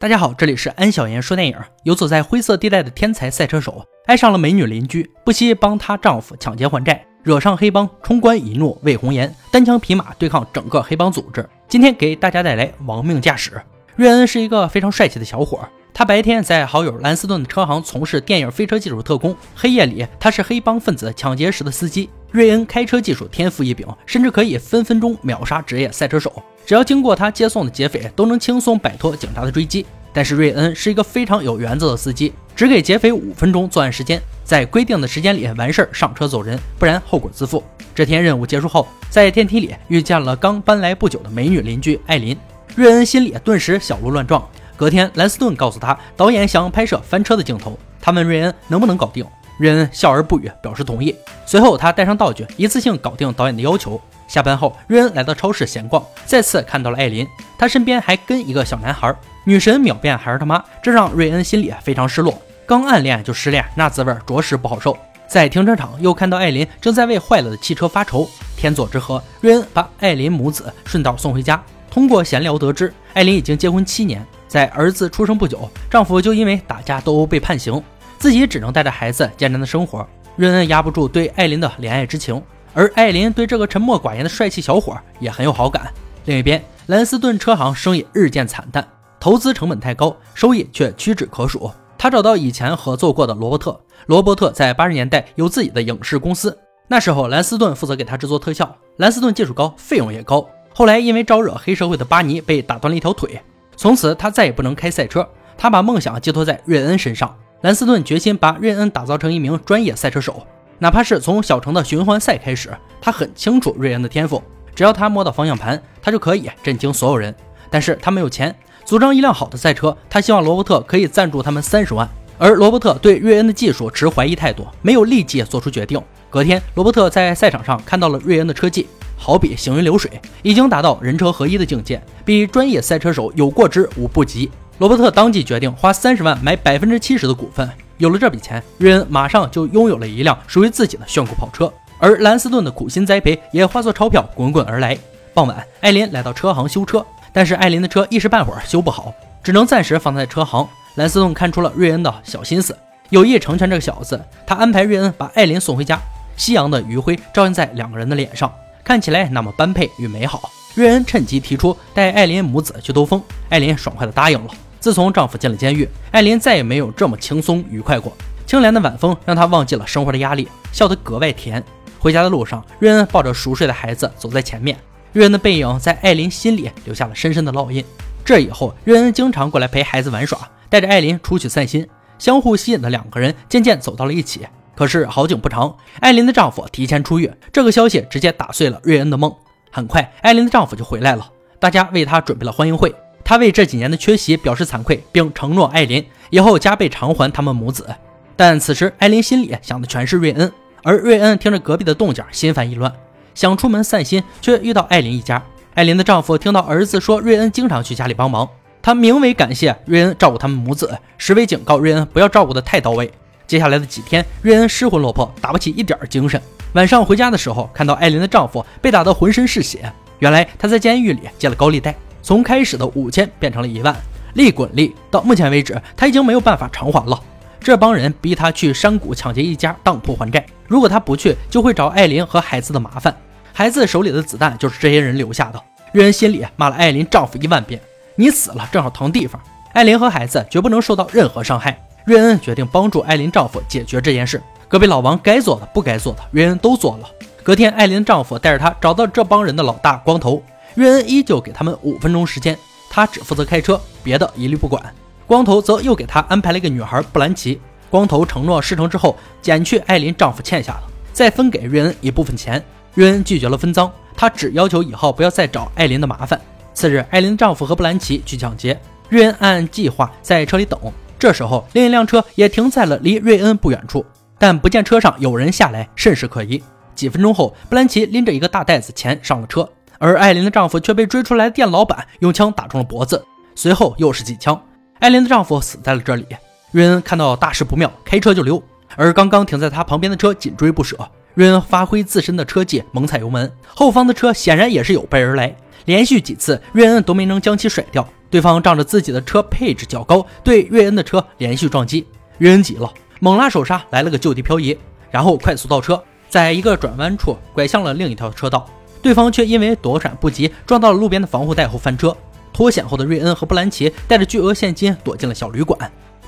大家好，这里是安小言说电影。游走在灰色地带的天才赛车手爱上了美女邻居，不惜帮她丈夫抢劫还债，惹上黑帮，冲冠一怒为红颜，单枪匹马对抗整个黑帮组织。今天给大家带来亡命驾驶。瑞恩是一个非常帅气的小伙，他白天在好友兰斯顿的车行从事电影飞车技术特工，黑夜里他是黑帮分子抢劫时的司机。瑞恩开车技术天赋异禀，甚至可以分分钟秒杀职业赛车手。只要经过他接送的劫匪，都能轻松摆脱警察的追击。但是瑞恩是一个非常有原则的司机，只给劫匪五分钟作案时间，在规定的时间里完事儿上车走人，不然后果自负。这天任务结束后，在电梯里遇见了刚搬来不久的美女邻居艾琳，瑞恩心里顿时小鹿乱撞。隔天，兰斯顿告诉他，导演想拍摄翻车的镜头，他问瑞恩能不能搞定。瑞恩笑而不语，表示同意。随后，他带上道具，一次性搞定导演的要求。下班后，瑞恩来到超市闲逛，再次看到了艾琳，他身边还跟一个小男孩。女神秒变还是他妈，这让瑞恩心里非常失落。刚暗恋就失恋，那滋味着实不好受。在停车场又看到艾琳正在为坏了的汽车发愁，天作之合，瑞恩把艾琳母子顺道送回家。通过闲聊得知，艾琳已经结婚七年，在儿子出生不久，丈夫就因为打架斗殴被判刑。自己只能带着孩子艰难的生活，瑞恩压不住对艾琳的怜爱之情，而艾琳对这个沉默寡言的帅气小伙也很有好感。另一边，兰斯顿车行生意日渐惨淡，投资成本太高，收益却屈指可数。他找到以前合作过的罗伯特，罗伯特在八十年代有自己的影视公司，那时候兰斯顿负责给他制作特效。兰斯顿技术高，费用也高。后来因为招惹黑社会的巴尼被打断了一条腿，从此他再也不能开赛车，他把梦想寄托在瑞恩身上。兰斯顿决心把瑞恩打造成一名专业赛车手，哪怕是从小城的循环赛开始。他很清楚瑞恩的天赋，只要他摸到方向盘，他就可以震惊所有人。但是他没有钱组装一辆好的赛车，他希望罗伯特可以赞助他们三十万。而罗伯特对瑞恩的技术持怀疑态度，没有立即做出决定。隔天，罗伯特在赛场上看到了瑞恩的车技，好比行云流水，已经达到人车合一的境界，比专业赛车手有过之无不及。罗伯特当即决定花三十万买百分之七十的股份。有了这笔钱，瑞恩马上就拥有了一辆属于自己的炫酷跑车。而兰斯顿的苦心栽培也化作钞票滚滚而来。傍晚，艾琳来到车行修车，但是艾琳的车一时半会儿修不好，只能暂时放在车行。兰斯顿看出了瑞恩的小心思，有意成全这个小子。他安排瑞恩把艾琳送回家。夕阳的余晖照映在两个人的脸上，看起来那么般配与美好。瑞恩趁机提出带艾琳母子去兜风，艾琳爽快地答应了。自从丈夫进了监狱，艾琳再也没有这么轻松愉快过。清凉的晚风让她忘记了生活的压力，笑得格外甜。回家的路上，瑞恩抱着熟睡的孩子走在前面，瑞恩的背影在艾琳心里留下了深深的烙印。这以后，瑞恩经常过来陪孩子玩耍，带着艾琳出去散心，相互吸引的两个人渐渐走到了一起。可是好景不长，艾琳的丈夫提前出狱，这个消息直接打碎了瑞恩的梦。很快，艾琳的丈夫就回来了，大家为他准备了欢迎会。他为这几年的缺席表示惭愧，并承诺艾琳以后加倍偿还他们母子。但此时，艾琳心里想的全是瑞恩，而瑞恩听着隔壁的动静，心烦意乱，想出门散心，却遇到艾琳一家。艾琳的丈夫听到儿子说瑞恩经常去家里帮忙，他名为感谢瑞恩照顾他们母子，实为警告瑞恩不要照顾的太到位。接下来的几天，瑞恩失魂落魄，打不起一点精神。晚上回家的时候，看到艾琳的丈夫被打得浑身是血，原来他在监狱里借了高利贷。从开始的五千变成了一万，利滚利。到目前为止，他已经没有办法偿还了。这帮人逼他去山谷抢劫一家当铺还债，如果他不去，就会找艾琳和孩子的麻烦。孩子手里的子弹就是这些人留下的。瑞恩心里骂了艾琳丈夫一万遍：“你死了正好腾地方。”艾琳和孩子绝不能受到任何伤害。瑞恩决定帮助艾琳丈夫解决这件事。隔壁老王该做的、不该做的，瑞恩都做了。隔天，艾琳丈夫带着她找到这帮人的老大光头。瑞恩依旧给他们五分钟时间，他只负责开车，别的一律不管。光头则又给他安排了一个女孩布兰奇。光头承诺事成之后减去艾琳丈夫欠下的，再分给瑞恩一部分钱。瑞恩拒绝了分赃，他只要求以后不要再找艾琳的麻烦。次日，艾琳丈夫和布兰奇去抢劫，瑞恩按计划在车里等。这时候，另一辆车也停在了离瑞恩不远处，但不见车上有人下来，甚是可疑。几分钟后，布兰奇拎着一个大袋子钱上了车。而艾琳的丈夫却被追出来的店老板用枪打中了脖子，随后又是几枪，艾琳的丈夫死在了这里。瑞恩看到大事不妙，开车就溜，而刚刚停在他旁边的车紧追不舍。瑞恩发挥自身的车技，猛踩油门，后方的车显然也是有备而来，连续几次瑞恩都没能将其甩掉。对方仗着自己的车配置较高，对瑞恩的车连续撞击。瑞恩急了，猛拉手刹，来了个就地漂移，然后快速倒车，在一个转弯处拐向了另一条车道。对方却因为躲闪不及，撞到了路边的防护带后翻车。脱险后的瑞恩和布兰奇带着巨额现金躲进了小旅馆。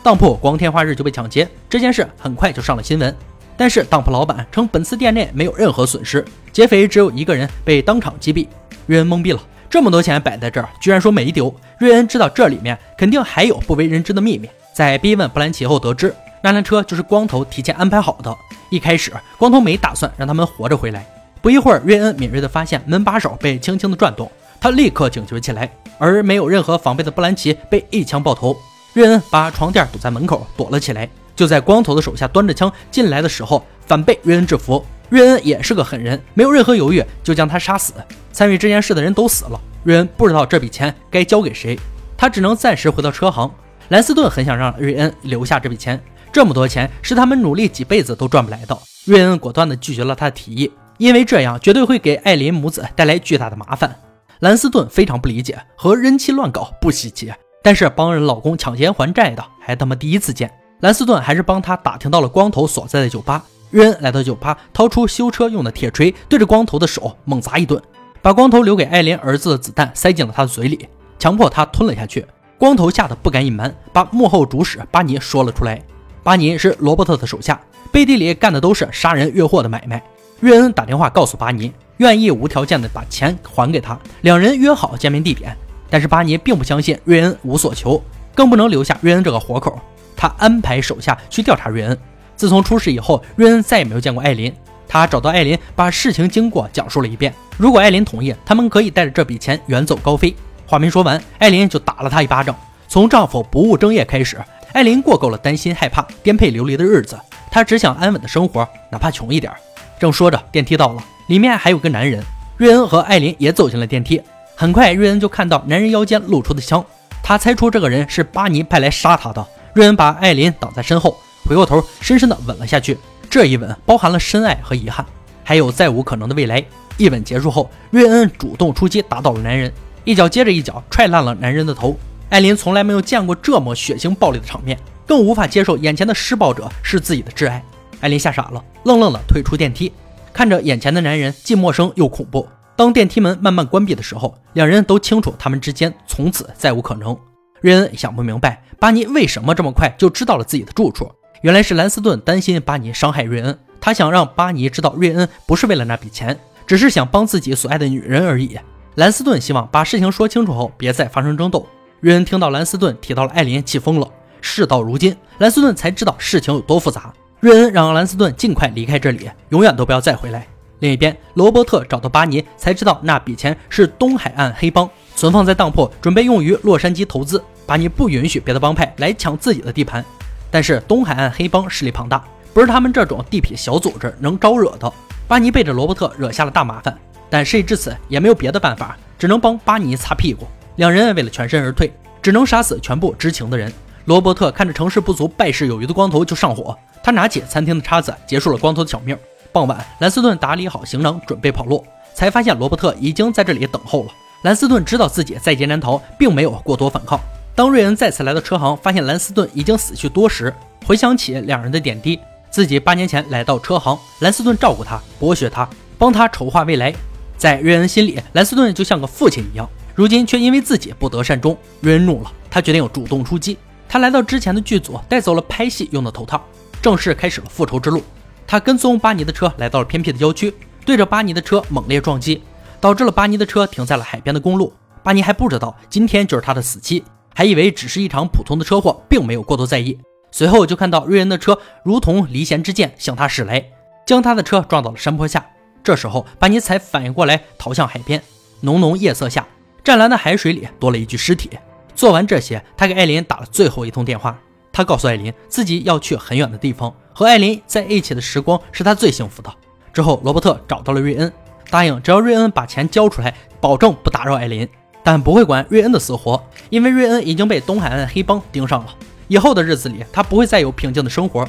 当铺光天化日就被抢劫，这件事很快就上了新闻。但是当铺老板称，本次店内没有任何损失，劫匪只有一个人被当场击毙。瑞恩懵逼了，这么多钱摆在这儿，居然说没丢。瑞恩知道这里面肯定还有不为人知的秘密。在逼问布兰奇后，得知那辆车就是光头提前安排好的。一开始，光头没打算让他们活着回来。不一会儿，瑞恩敏锐地发现门把手被轻轻地转动，他立刻警觉起来。而没有任何防备的布兰奇被一枪爆头。瑞恩把床垫堵在门口，躲了起来。就在光头的手下端着枪进来的时候，反被瑞恩制服。瑞恩也是个狠人，没有任何犹豫就将他杀死。参与这件事的人都死了，瑞恩不知道这笔钱该交给谁，他只能暂时回到车行。兰斯顿很想让瑞恩留下这笔钱，这么多钱是他们努力几辈子都赚不来的。瑞恩果断地拒绝了他的提议，因为这样绝对会给艾琳母子带来巨大的麻烦。兰斯顿非常不理解，和人妻乱搞不稀奇，但是帮人老公抢钱还债的还他妈第一次见。兰斯顿还是帮他打听到了光头所在的酒吧。瑞恩来到酒吧，掏出修车用的铁锤，对着光头的手猛砸一顿，把光头留给艾琳儿子的子弹塞进了他的嘴里，强迫他吞了下去。光头吓得不敢隐瞒，把幕后主使巴尼说了出来。巴尼是罗伯特的手下，背地里干的都是杀人越货的买卖。瑞恩打电话告诉巴尼，愿意无条件的把钱还给他，两人约好见面地点。但是巴尼并不相信瑞恩无所求，更不能留下瑞恩这个活口。他安排手下去调查瑞恩。自从出事以后，瑞恩再也没有见过艾琳。他找到艾琳，把事情经过讲述了一遍。如果艾琳同意，他们可以带着这笔钱远走高飞。话没说完，艾琳就打了他一巴掌。从丈夫不务正业开始，艾琳过够了担心、害怕、颠沛流离的日子。她只想安稳的生活，哪怕穷一点。正说着，电梯到了，里面还有个男人。瑞恩和艾琳也走进了电梯。很快，瑞恩就看到男人腰间露出的枪，他猜出这个人是巴尼派来杀他的。瑞恩把艾琳挡在身后，回过头，深深的吻了下去。这一吻包含了深爱和遗憾，还有再无可能的未来。一吻结束后，瑞恩主动出击，打倒了男人，一脚接着一脚踹烂了男人的头。艾琳从来没有见过这么血腥暴力的场面，更无法接受眼前的施暴者是自己的挚爱。艾琳吓傻了，愣愣的退出电梯，看着眼前的男人，既陌生又恐怖。当电梯门慢慢关闭的时候，两人都清楚他们之间从此再无可能。瑞恩想不明白。巴尼为什么这么快就知道了自己的住处？原来是兰斯顿担心巴尼伤害瑞恩，他想让巴尼知道瑞恩不是为了那笔钱，只是想帮自己所爱的女人而已。兰斯顿希望把事情说清楚后，别再发生争斗。瑞恩听到兰斯顿提到了艾琳，气疯了。事到如今，兰斯顿才知道事情有多复杂。瑞恩让兰斯顿尽快离开这里，永远都不要再回来。另一边，罗伯特找到巴尼，才知道那笔钱是东海岸黑帮存放在当铺，准备用于洛杉矶投资。巴尼不允许别的帮派来抢自己的地盘，但是东海岸黑帮势力庞大，不是他们这种地痞小组织能招惹的。巴尼背着罗伯特惹下了大麻烦，但事已至此也没有别的办法，只能帮巴尼擦屁股。两人为了全身而退，只能杀死全部知情的人。罗伯特看着成事不足败事有余的光头就上火，他拿起餐厅的叉子结束了光头的小命。傍晚，兰斯顿打理好行囊准备跑路，才发现罗伯特已经在这里等候了。兰斯顿知道自己在劫难逃，并没有过多反抗。当瑞恩再次来到车行，发现兰斯顿已经死去多时，回想起两人的点滴，自己八年前来到车行，兰斯顿照顾他，剥削他，帮他筹划未来，在瑞恩心里，兰斯顿就像个父亲一样。如今却因为自己不得善终，瑞恩怒了，他决定主动出击。他来到之前的剧组，带走了拍戏用的头套，正式开始了复仇之路。他跟踪巴尼的车，来到了偏僻的郊区，对着巴尼的车猛烈撞击，导致了巴尼的车停在了海边的公路。巴尼还不知道今天就是他的死期。还以为只是一场普通的车祸，并没有过多在意。随后就看到瑞恩的车如同离弦之箭向他驶来，将他的车撞到了山坡下。这时候巴尼才反应过来，逃向海边。浓浓夜色下，湛蓝的海水里多了一具尸体。做完这些，他给艾琳打了最后一通电话。他告诉艾琳，自己要去很远的地方，和艾琳在一起的时光是他最幸福的。之后，罗伯特找到了瑞恩，答应只要瑞恩把钱交出来，保证不打扰艾琳。但不会管瑞恩的死活，因为瑞恩已经被东海岸黑帮盯上了。以后的日子里，他不会再有平静的生活。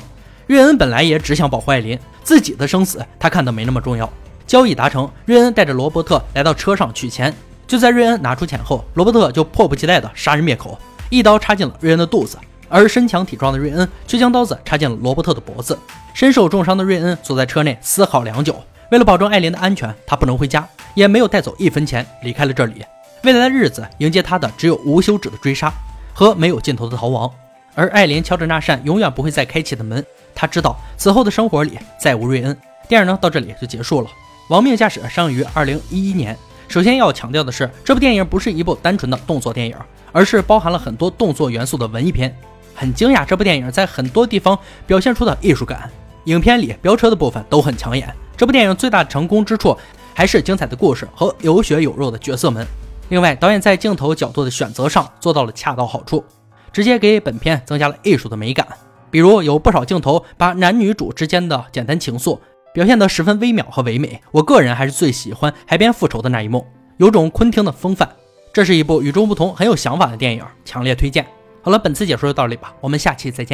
瑞恩本来也只想保护艾琳，自己的生死他看得没那么重要。交易达成，瑞恩带着罗伯特来到车上取钱，就在瑞恩拿出钱后，罗伯特就迫不及待地杀人灭口，一刀插进了瑞恩的肚子，而身强体壮的瑞恩却将刀子插进了罗伯特的脖子。身受重伤的瑞恩坐在车内思考良久，为了保证艾琳的安全，他不能回家，也没有带走一分钱，离开了这里。未来的日子迎接他的只有无休止的追杀和没有尽头的逃亡。而艾琳敲着那扇永远不会再开启的门，他知道此后的生活里再无瑞恩。电影呢到这里就结束了。《亡命驾驶》上映于二零一一年。首先要强调的是，这部电影不是一部单纯的动作电影，而是包含了很多动作元素的文艺片。很惊讶，这部电影在很多地方表现出的艺术感。影片里飙车的部分都很抢眼。这部电影最大的成功之处还是精彩的故事和有血有肉的角色们。另外，导演在镜头角度的选择上做到了恰到好处，直接给本片增加了艺术的美感。比如有不少镜头把男女主之间的简单情愫。表现得十分微妙和唯美，我个人还是最喜欢海边复仇的那一幕，有种昆汀的风范。这是一部与众不同、很有想法的电影，强烈推荐。好了，本次解说就到这里吧，我们下期再见。